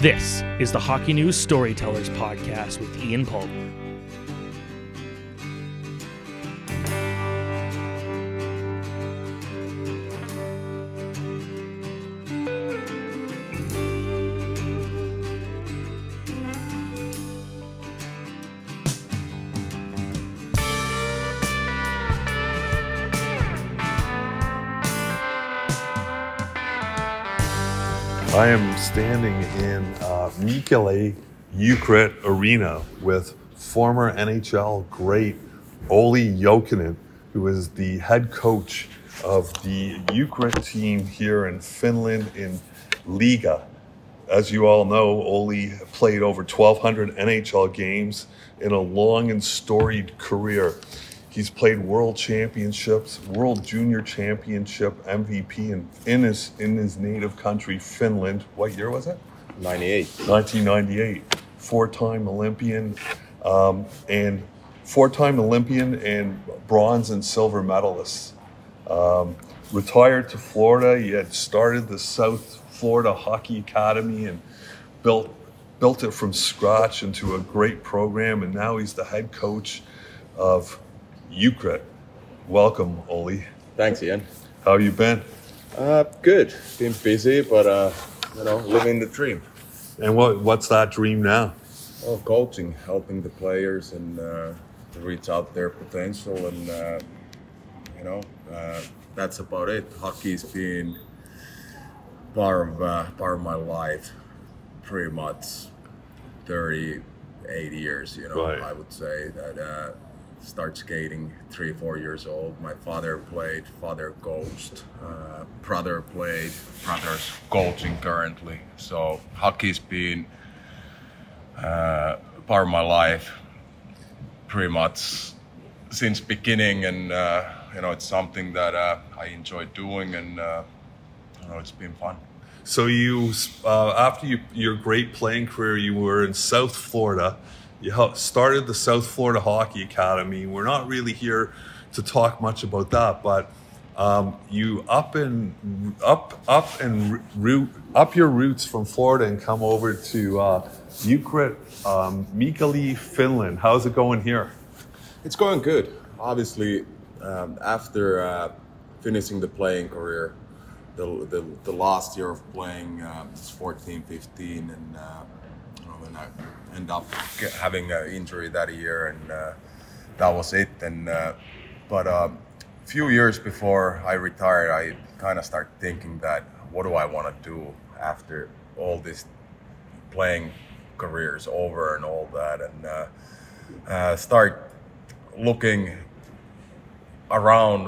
This is the Hockey News Storytellers podcast with Ian Pulver. I am standing in uh, Mikkeli Jukurit Arena with former NHL great Olli Jokinen, who is the head coach of the Jukurit team here in Finland in Liiga. As you all know, Olli played over 1,200 NHL games in a long and storied career. He's played world championships, world junior championship, MVP in, in his in his native country, Finland. What year was it? 98. 1998. Four-time Olympian, um, and four-time Olympian and bronze and silver medalist. Um, retired to Florida. He had started the South Florida Hockey Academy and built built it from scratch into a great program. And now he's the head coach of Jukurit. Welcome, Olli. Thanks, Ian. How have you been? Uh, good. Been busy, but uh, you know, living the dream. And what what's that dream now? Oh, coaching, helping the players and uh, to reach out their potential, and uh, you know, uh, that's about it. Hockey's been part of uh, part of my life, pretty much 38 years. You know, Right. I would say that. Uh, Start skating three, four years old. My father played, father coached, uh, brother played, brother's coaching currently. So hockey's been uh, part of my life pretty much since beginning and uh, you know it's something that uh, I enjoy doing and uh, you know it's been fun. So you, uh, after you, your great playing career, you were in South Florida. You started the South Florida Hockey Academy. We're not really here to talk much about that, but um, you up and up, up and root, up your roots from Florida and come over to uh, Jukurit, um, Finland. How's it going here? It's going good. Obviously, um, after uh, finishing the playing career, the, the, the last year of playing uh, was 14, 15, and uh, then I end up having an injury that year, and uh, that was it. And uh, but a few years before I retired, I kind of started thinking that what do I want to do after all this playing careers over and all that, and uh, uh, start looking around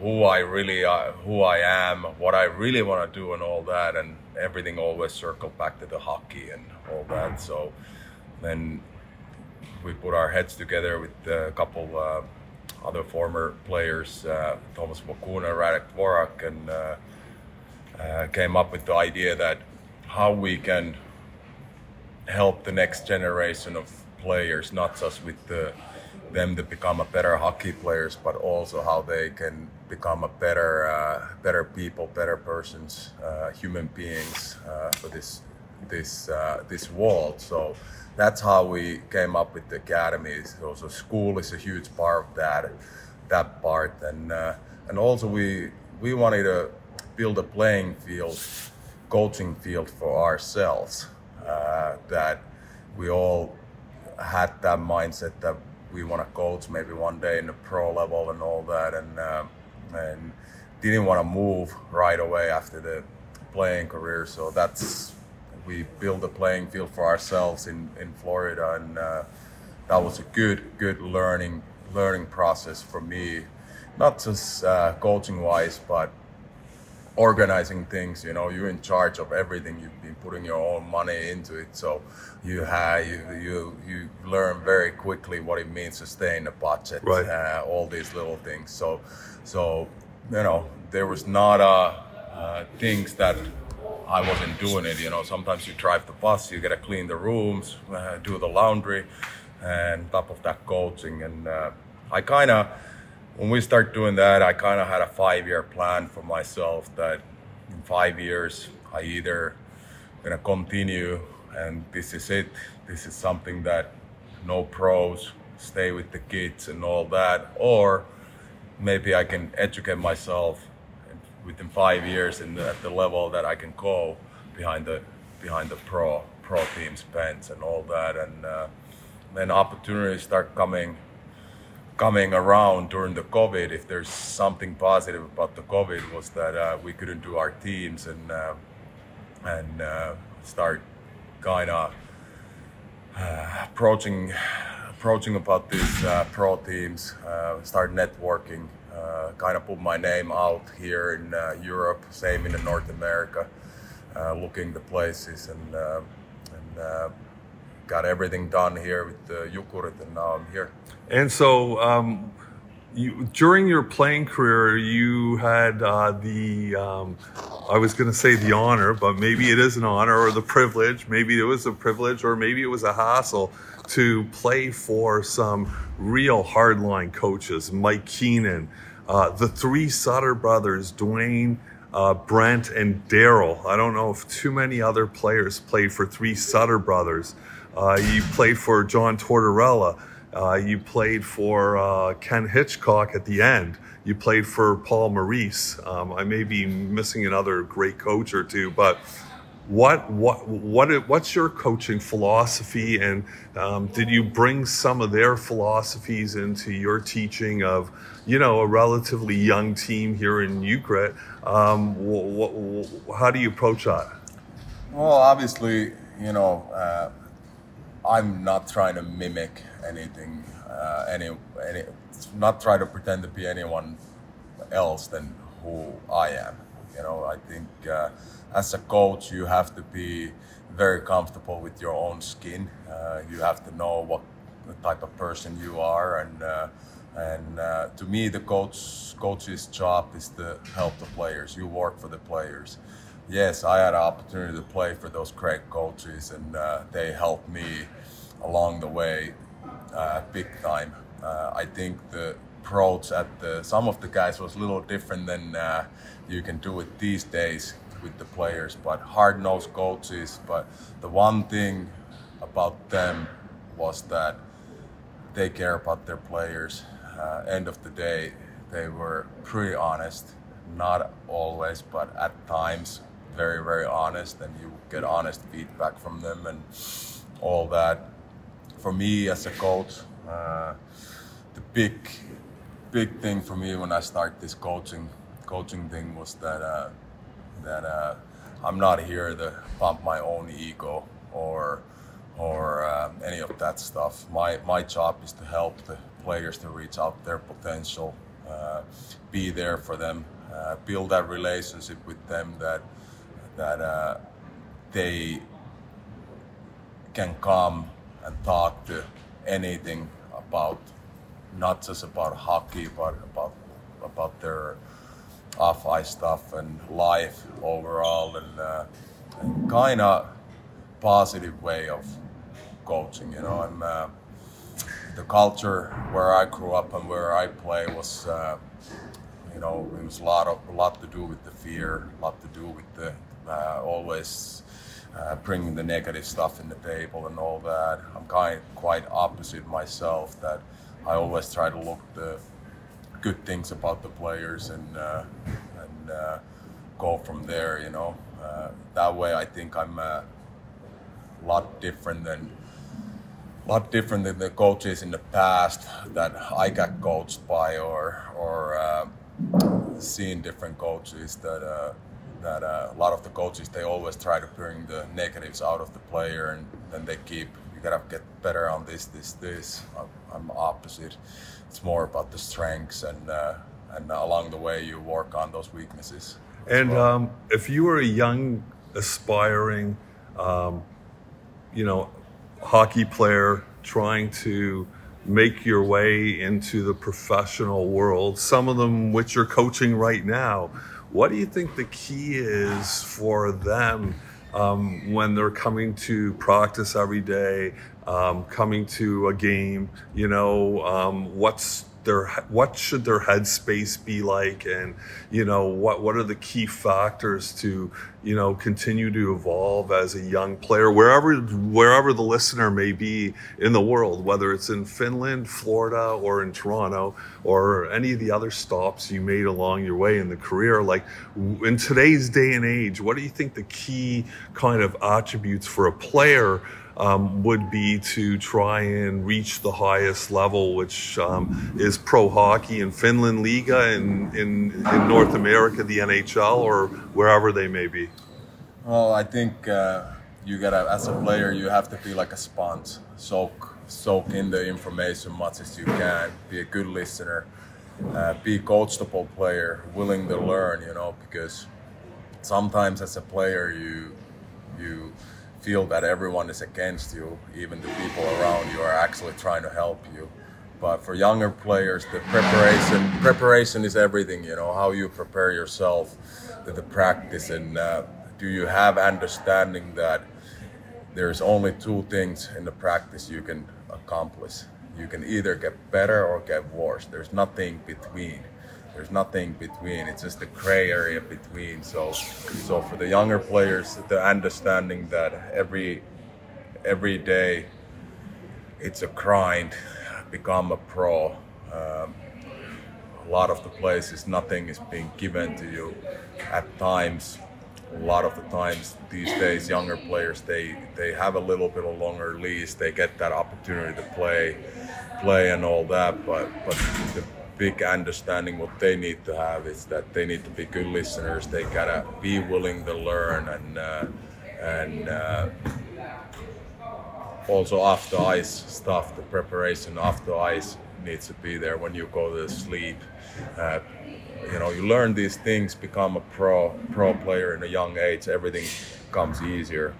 who I really uh, who I am, what I really want to do, and all that, and everything always circled back to the hockey and all that. So then we put our heads together with a couple uh, other former players, uh, Thomas Vokoun, Radek Dvorak, and uh, uh, came up with the idea that how we can help the next generation of players, not just with the, them to become a better hockey players, but also how they can become a better, uh, better people, better persons, uh, human beings uh, for this this uh, this world. So that's how we came up with the academy. So, so school is a huge part of that that part, and uh, and also we we wanted to build a playing field, coaching field for ourselves. Uh, that we all had that mindset that we want to coach maybe one day in the pro level and all that, and um, and didn't want to move right away after the playing career. So that's we built a playing field for ourselves in in Florida, and uh, that was a good good learning learning process for me, not just uh, coaching wise, but organizing things you know you're in charge of everything you've been putting your own money into it so you have you you, you learn very quickly what it means to stay in a budget Right. uh, all these little things so so you know there was not uh, uh, things that I wasn't doing it you know sometimes you drive the bus you gotta clean the rooms uh, do the laundry and top of that coaching and uh, I kind of when we start doing that, I kind of had a five year plan for myself that in five years, I either gonna continue, and this is it. This is something that no pros stay with the kids and all that, or maybe I can educate myself within five years the, at the level that I can go behind the behind the pro pro teams bench and all that, and uh, then opportunities start coming coming around during the COVID. If there's something positive about the COVID was that uh, we couldn't do our teams and uh, and uh, start kind of uh, approaching approaching about these uh, pro teams, uh, start networking, kind of put my name out here in Europe, same in North America, looking the places and and got everything done here with the Jukurit, and now I'm here. And so, um, you, during your playing career, you had uh, the, um, I was going to say the honor, but maybe it is an honor or the privilege. Maybe it was a privilege or maybe it was a hassle to play for some real hardline coaches, Mike Keenan, uh, the three Sutter brothers, Duane, uh, Brent, and Darryl. I don't know if too many other players played for three Sutter brothers. Uh, you played for John Tortorella. Uh, you played for uh, Ken Hitchcock at the end. You played for Paul Maurice. Um, I may be missing another great coach or two, but what what what what's your coaching philosophy and um, did you bring some of their philosophies into your teaching of you know a relatively young team here in Ukraine um, wh- wh- how do you approach that well obviously you know uh, I'm not trying to mimic anything uh, any any not try to pretend to be anyone else than who I am you know I think uh, as a coach, you have to be very comfortable with your own skin. Uh, you have to know what type of person you are, and uh, and uh, to me, the coach coach's job is to help the players. You work for the players. Yes, I had an opportunity to play for those great coaches, and uh, they helped me along the way, uh, big time. Uh, I think the approach at the some of the guys was a little different than you can do it these days with the players, but hard nosed coaches. But the one thing about them was that they care about their players. Uh, end of the day, they were pretty honest. Not always, but at times, very, very honest, and you get honest feedback from them and all that. For me as a coach, uh, the big, big thing for me when I start this coaching coaching thing was that uh, that uh, I'm not here to pump my own ego or or uh, any of that stuff. My my job is to help the players to reach out their potential, uh, be there for them, uh, build that relationship with them that that uh, they can come and talk to anything about not just about hockey but about about their off ice stuff and life overall, and, uh, and kind of positive way of coaching. You know, I'm uh, the culture where I grew up and where I play was. Uh, you know, it was a lot of a lot to do with the fear, a lot to do with the uh, always uh, bringing the negative stuff in the table and all that. I'm kind quite opposite myself. That I always try to look the good things about the players and uh, and uh, go from there. You know, uh, that way I think I'm a lot different than a lot different than the coaches in the past that I got coached by or or uh, seeing different coaches that. That uh, a lot of the coaches they always try to bring the negatives out of the player and then they keep you gotta get better on this this this I'm, I'm opposite it's more about the strengths and uh, and along the way you work on those weaknesses. And well. um, if you were a young, aspiring, um, you know, hockey player trying to make your way into the professional world, some of them which you're coaching right now, what do you think the key is for them um, when they're coming to practice every day, um, coming to a game? You know, um, what's their what should their headspace be like, and you know what what are the key factors to you know continue to evolve as a young player wherever wherever the listener may be in the world, whether it's in Finland, Florida, or in Toronto, or any of the other stops you made along your way in the career. Like in today's day and age, what do you think the key kind of attributes for a player? Um, would be to try and reach the highest level, which um, is pro hockey in Finland Liiga and in, in North America, the NHL, or wherever they may be? Well, I think uh, you gotta, as a player, you have to be like a sponge, soak, soak in the information as much as you can, be a good listener, uh, be a coachable player, willing to learn, you know, because sometimes as a player, you, you, feel that everyone is against you, even the people around you are actually trying to help you. But for younger players, the preparation preparation is everything. You know how you prepare yourself to the practice, and uh, do you have understanding that there's only two things in the practice you can accomplish. You can either get better or get worse. There's nothing between. There's nothing between. It's just a gray area between. So, so for the younger players, the understanding that every every day it's a grind, become a pro. Um, a lot of the places, nothing is being given to you. At times, a lot of the times these days, younger players they they have a little bit of longer lease. They get that opportunity to play, play and all that. But but the big understanding what they need to have is that they need to be good listeners. They gotta be willing to learn and uh, and uh, also the ice stuff. The preparation off the ice needs to be there when you go to sleep. Uh, you know, you learn these things, become a pro pro player in a young age. Everything comes easier.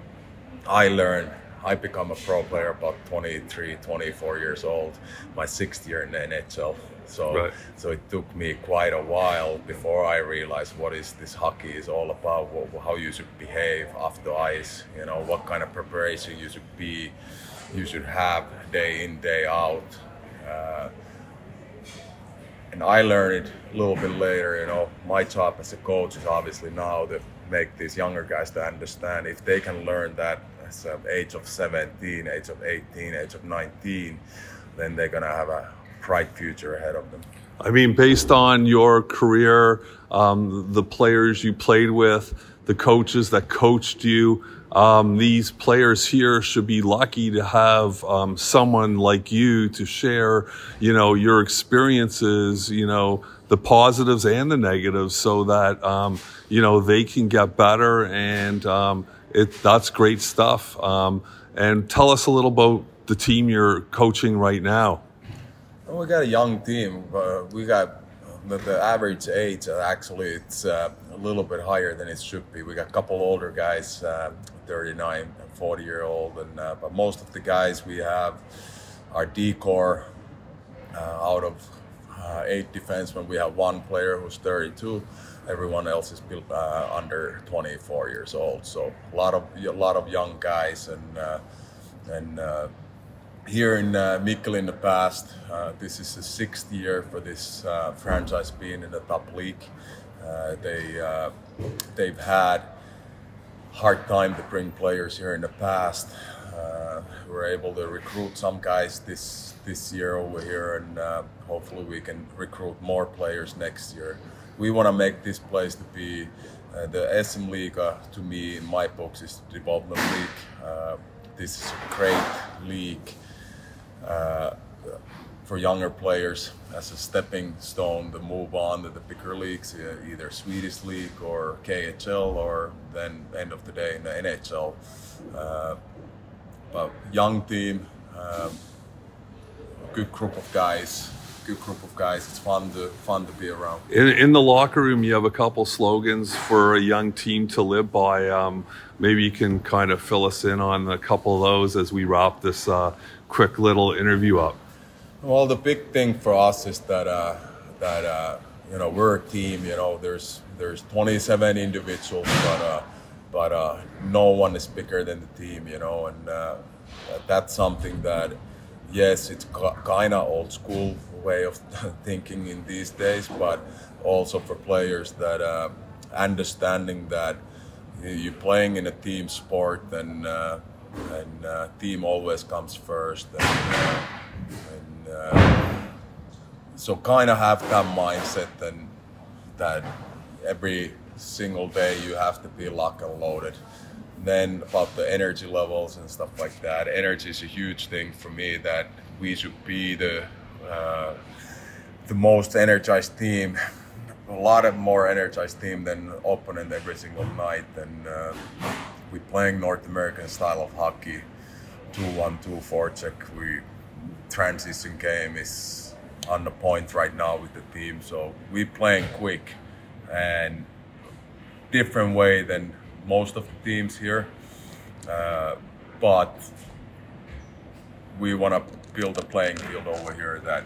I learned I become a pro player about 23, 24 years old, my sixth year in the NHL. So, right. so it took me quite a while before I realized what is this hockey is all about, what, how you should behave off the ice, you know, what kind of preparation you should be, you should have day in, day out. Uh, and I learned it a little bit later, you know, my job as a coach is obviously now to make these younger guys to understand if they can learn that as an age of 17, age of 18, age of 19, then they're gonna have a bright future ahead of them. I mean, based on your career, um, the players you played with, the coaches that coached you, um, these players here should be lucky to have um, someone like you to share, you know, your experiences, you know, the positives and the negatives, so that um, you know they can get better. And um, it that's great stuff. Um, and tell us a little about the team you're coaching right now. Well, we got a young team. Uh, we got the, the, average age uh, actually it's uh, a little bit higher than it should be. We got a couple older guys, uh, 39, 40 year old, and uh, but most of the guys we have are decor. Uh, out of eight defensemen, we have one player who's 32. Everyone else is built under 24 years old. So a lot of a lot of young guys and and here in uh, Mikkeli in the past. Uh, this is the sixth year for this uh, franchise being in the top league. Uh, they uh, they've had hard time to bring players here in the past. Uh, we were able to recruit some guys this this year over here, and uh, hopefully we can recruit more players next year. We want to make this place to be the SM Liiga. To me, in my box is the development league. this is a great league uh, for younger players as a stepping stone to move on to the bigger leagues, either Swedish league or KHL, or then end of the day in the NHL. Uh, but young team, um, good group of guys, good group of guys. It's fun to fun to be around. In, in the locker room, you have a couple slogans for a young team to live by. Um, maybe you can kind of fill us in on a couple of those as we wrap this uh, quick little interview up? Well, the big thing for us is that uh, that uh, you know we're a team. You know, there's there's 27 individuals, but uh, but uh, no one is bigger than the team. You know, and uh, that's something that yes, it's kind of old school way of thinking in these days, but also for players that uh, understanding that you're playing in a team sport and uh, and uh, team always comes first and, uh, and uh, so kind of have that mindset and that every single day you have to be lock and loaded then about the energy levels and stuff like that. Energy is a huge thing for me that we should be the uh, the most energized team a lot of more energized team than opponent every single night. And uh, we playing North American style of hockey 2-1 2 check we transition game is on the point right now with the team. So we playing quick and different way than most of the teams here. Uh, but we want to build a playing field over here that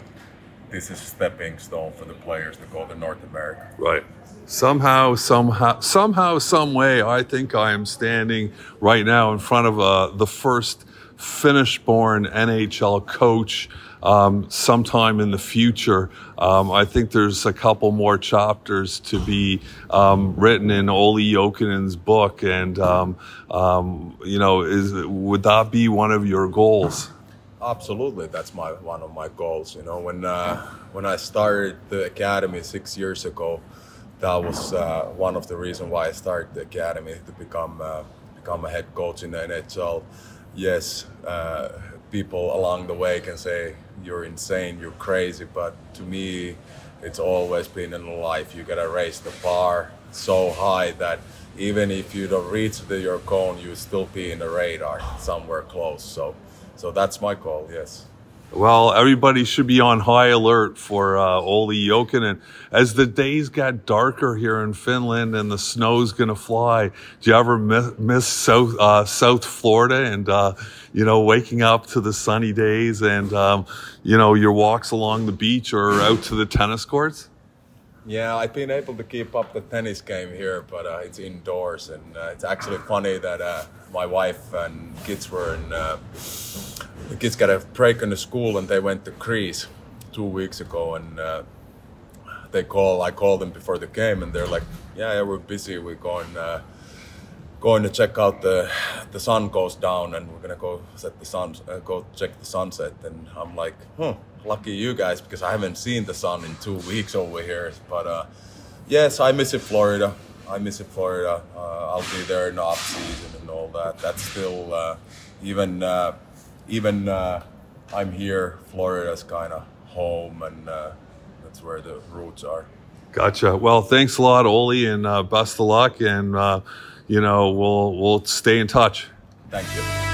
this is a stepping stone for the players to go to North America. Right. Somehow, somehow, somehow, some way, I think I am standing right now in front of uh, the first Finnish-born NHL coach um, sometime in the future. Um, I think there's a couple more chapters to be um, written in Olli Jokinen's book, and um, um, you know, is would that be one of your goals? Absolutely, that's my one of my goals. You know, when uh, when I started the academy six years ago, that was uh, one of the reasons why I started the academy to become uh, become a head coach in the NHL. Yes, uh, people along the way can say you're insane, you're crazy. But to me, it's always been in life. You gotta raise the bar so high that even if you don't reach the, your cone, you still be in the radar somewhere close. So, so that's my goal. Yes. Well, everybody should be on high alert for uh, Olli Jokinen. As the days got darker here in Finland and the snow's going to fly, do you ever miss, miss South, uh, South Florida and, uh, you know, waking up to the sunny days and, um, you know, your walks along the beach or out to the tennis courts? Yeah, I've been able to keep up the tennis game here, but uh, it's indoors, and uh, it's actually funny that uh, my wife and kids were in. The kids got a break in the school, and they went to Greece two weeks ago, and uh, they call. I called them before the game, and they're like, "Yeah, yeah, we're busy. We're going." Uh, going to check out the the sun goes down and we're gonna go set the sun uh, go check the sunset and I'm like huh lucky you guys because I haven't seen the sun in two weeks over here but uh, yes I miss it Florida I miss it Florida uh, I'll be there in off season and all that that's still uh, even even uh, I'm here Florida's kind of home and uh, that's where the roots are gotcha well thanks a lot Olli and uh, best of luck and uh, you know, we'll we'll stay in touch. Thank you.